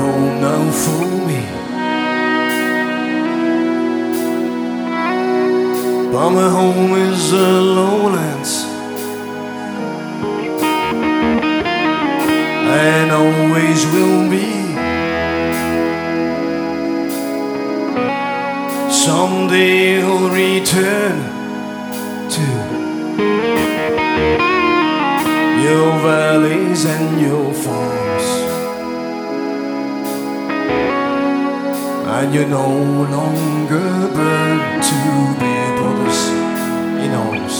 home now for me. But my home is the lowlands. And always will be. Someday I'll return to your valleys and your farms. And you're no longer burnt to be brothers in arms.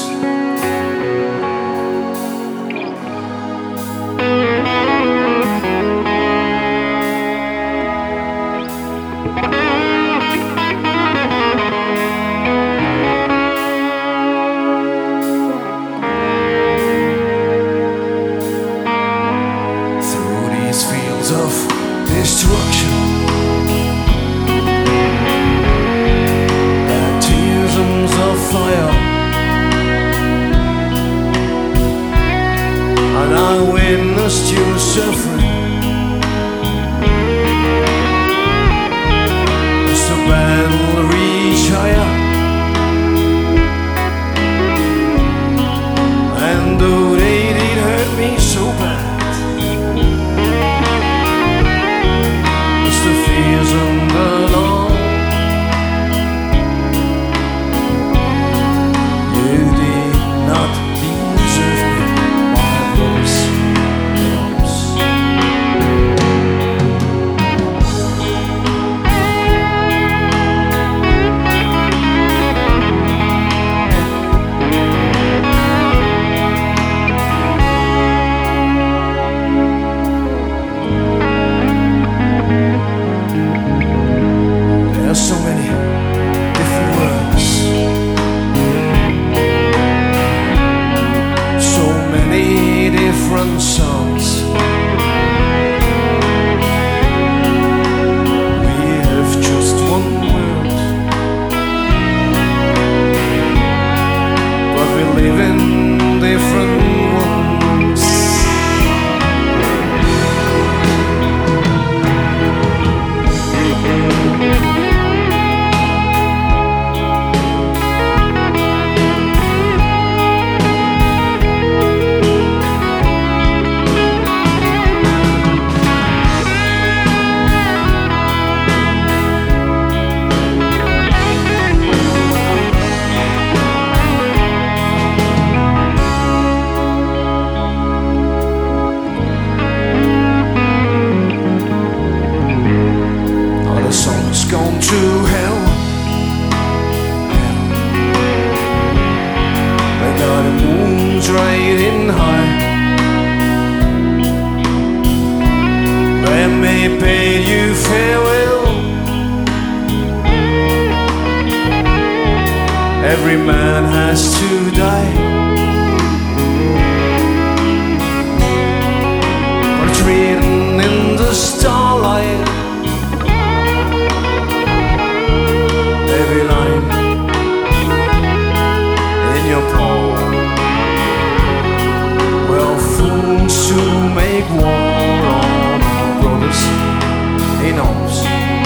Through these fields of destruction. Witnessed your suffering. As the battle reached higher. Bid you farewell. Every man has to die. In arms.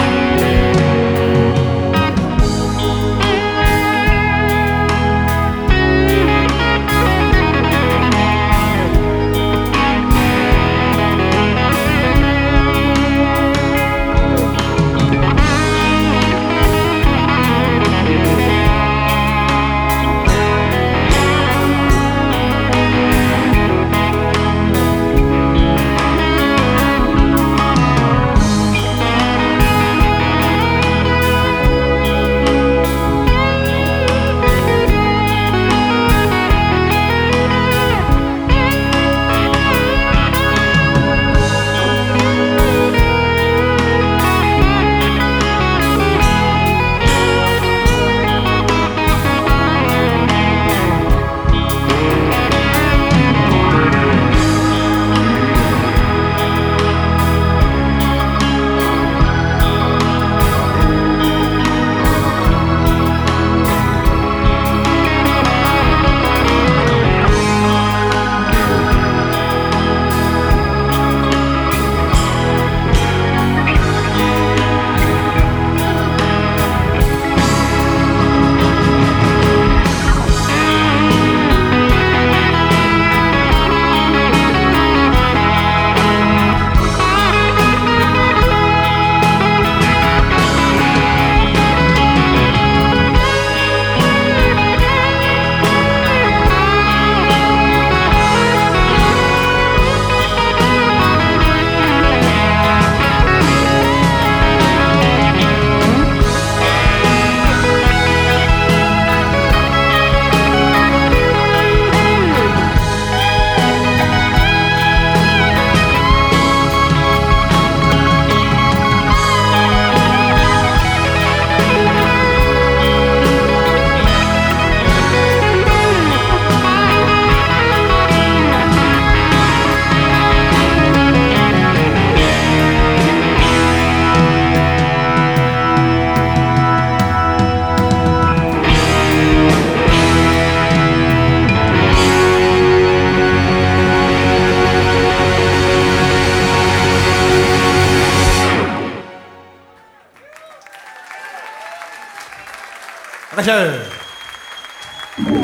안 녕.